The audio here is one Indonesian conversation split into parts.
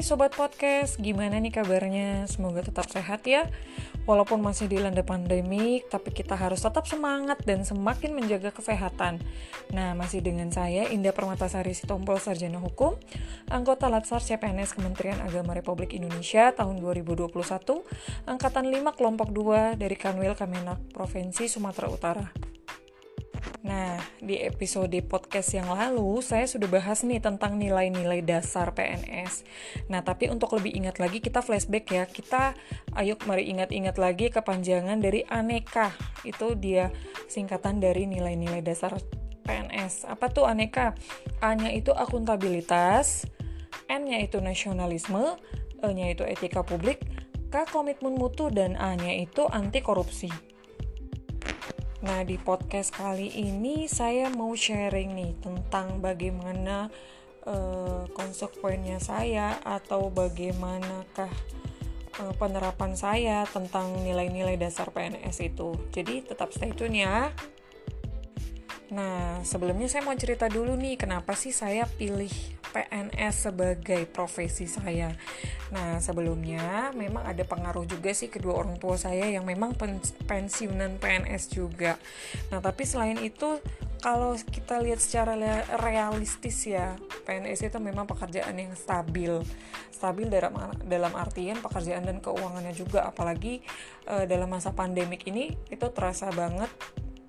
Sobat Podcast, gimana nih kabarnya? Semoga tetap sehat ya. Walaupun masih dilanda pandemik, tapi kita harus tetap semangat dan semakin menjaga kesehatan. Nah, masih dengan saya Indah Permatasari Sitompul Sarjana Hukum Anggota Latsar CPNS Kementerian Agama Republik Indonesia tahun 2021 Angkatan 5 Kelompok 2 dari Kanwil Kemenak Provinsi Sumatera Utara Nah, di episode podcast yang lalu saya sudah bahas nih tentang nilai-nilai dasar PNS. Nah, tapi untuk lebih ingat lagi kita flashback ya. Kita ayo mari ingat-ingat lagi kepanjangan dari aneka. Itu dia singkatan dari nilai-nilai dasar PNS. Apa tuh aneka? A-nya itu akuntabilitas, N-nya itu nasionalisme, E-nya itu etika publik, K komitmen mutu dan A-nya itu anti korupsi. Nah, di podcast kali ini saya mau sharing nih tentang bagaimana uh, konsekuensinya saya atau bagaimanakah uh, penerapan saya tentang nilai-nilai dasar PNS itu. Jadi tetap stay tune ya. Nah, sebelumnya saya mau cerita dulu nih kenapa sih saya pilih PNS sebagai profesi saya. Nah, sebelumnya memang ada pengaruh juga sih kedua orang tua saya yang memang pensiunan PNS juga. Nah, tapi selain itu kalau kita lihat secara realistis ya, PNS itu memang pekerjaan yang stabil. Stabil dalam dalam artian pekerjaan dan keuangannya juga apalagi uh, dalam masa pandemik ini itu terasa banget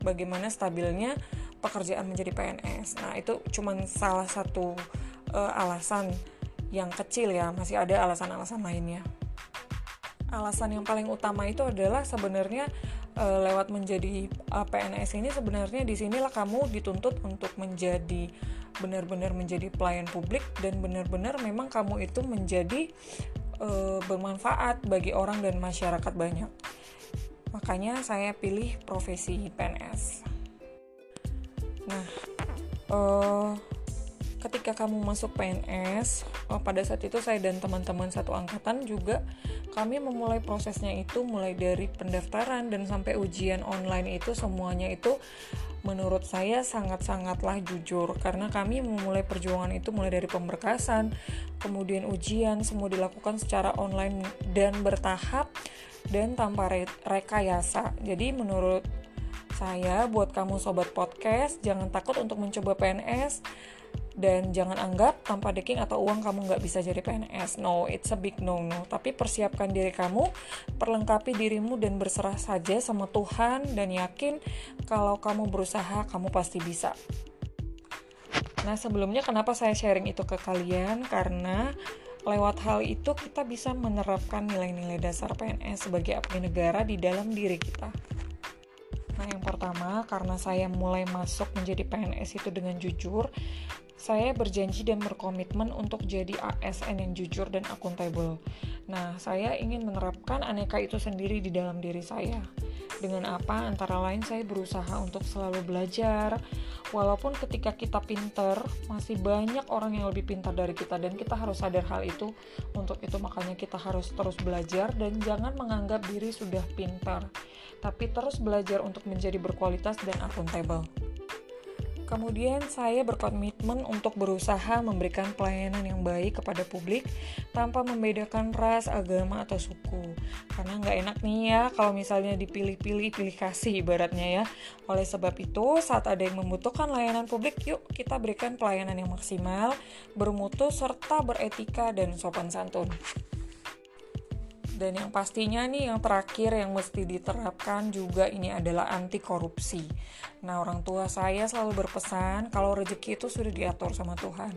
bagaimana stabilnya pekerjaan menjadi PNS. Nah, itu cuma salah satu uh, alasan yang kecil ya, masih ada alasan-alasan lainnya. Alasan yang paling utama itu adalah sebenarnya uh, lewat menjadi eh, PNS ini sebenarnya di sinilah kamu dituntut untuk menjadi benar-benar menjadi pelayan publik dan benar-benar memang kamu itu menjadi uh, bermanfaat bagi orang dan masyarakat banyak. Makanya saya pilih profesi PNS. Nah, uh, ketika kamu masuk PNS, oh, pada saat itu saya dan teman-teman satu angkatan juga kami memulai prosesnya itu mulai dari pendaftaran dan sampai ujian online itu semuanya itu menurut saya sangat-sangatlah jujur karena kami memulai perjuangan itu mulai dari pemberkasan, kemudian ujian semua dilakukan secara online dan bertahap dan tanpa rekayasa. Jadi menurut saya buat kamu sobat podcast jangan takut untuk mencoba PNS dan jangan anggap tanpa deking atau uang kamu nggak bisa jadi PNS. No, it's a big no-no. Tapi persiapkan diri kamu, perlengkapi dirimu dan berserah saja sama Tuhan dan yakin kalau kamu berusaha, kamu pasti bisa. Nah, sebelumnya kenapa saya sharing itu ke kalian? Karena lewat hal itu kita bisa menerapkan nilai-nilai dasar PNS sebagai abdi negara di dalam diri kita. Nah, yang pertama, karena saya mulai masuk menjadi PNS itu dengan jujur, saya berjanji dan berkomitmen untuk jadi ASN yang jujur dan akuntabel. Nah, saya ingin menerapkan aneka itu sendiri di dalam diri saya. Dengan apa? Antara lain saya berusaha untuk selalu belajar. Walaupun ketika kita pinter, masih banyak orang yang lebih pintar dari kita dan kita harus sadar hal itu. Untuk itu makanya kita harus terus belajar dan jangan menganggap diri sudah pintar. Tapi terus belajar untuk menjadi berkualitas dan akuntabel. Kemudian saya berkomitmen untuk berusaha memberikan pelayanan yang baik kepada publik tanpa membedakan ras, agama, atau suku. Karena nggak enak nih ya kalau misalnya dipilih-pilih, pilih kasih ibaratnya ya. Oleh sebab itu, saat ada yang membutuhkan layanan publik, yuk kita berikan pelayanan yang maksimal, bermutu, serta beretika dan sopan santun. Dan yang pastinya nih yang terakhir yang mesti diterapkan juga ini adalah anti korupsi. Nah, orang tua saya selalu berpesan kalau rezeki itu sudah diatur sama Tuhan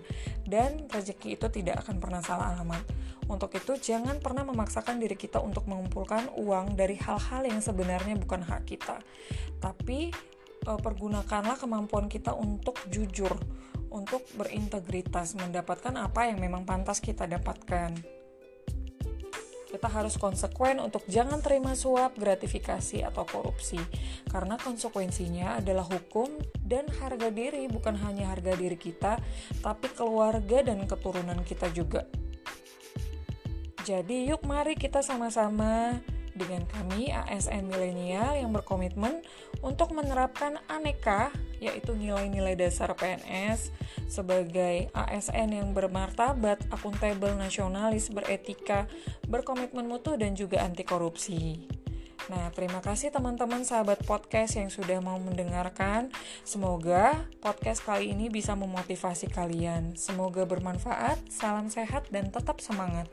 dan rezeki itu tidak akan pernah salah alamat. Untuk itu jangan pernah memaksakan diri kita untuk mengumpulkan uang dari hal-hal yang sebenarnya bukan hak kita. Tapi eh, pergunakanlah kemampuan kita untuk jujur, untuk berintegritas, mendapatkan apa yang memang pantas kita dapatkan kita harus konsekuen untuk jangan terima suap, gratifikasi, atau korupsi. Karena konsekuensinya adalah hukum dan harga diri, bukan hanya harga diri kita, tapi keluarga dan keturunan kita juga. Jadi yuk mari kita sama-sama dengan kami ASN milenial yang berkomitmen untuk menerapkan aneka yaitu nilai-nilai dasar PNS sebagai ASN yang bermartabat, akuntabel, nasionalis, beretika, berkomitmen mutu dan juga anti korupsi. Nah, terima kasih teman-teman sahabat podcast yang sudah mau mendengarkan. Semoga podcast kali ini bisa memotivasi kalian. Semoga bermanfaat. Salam sehat dan tetap semangat.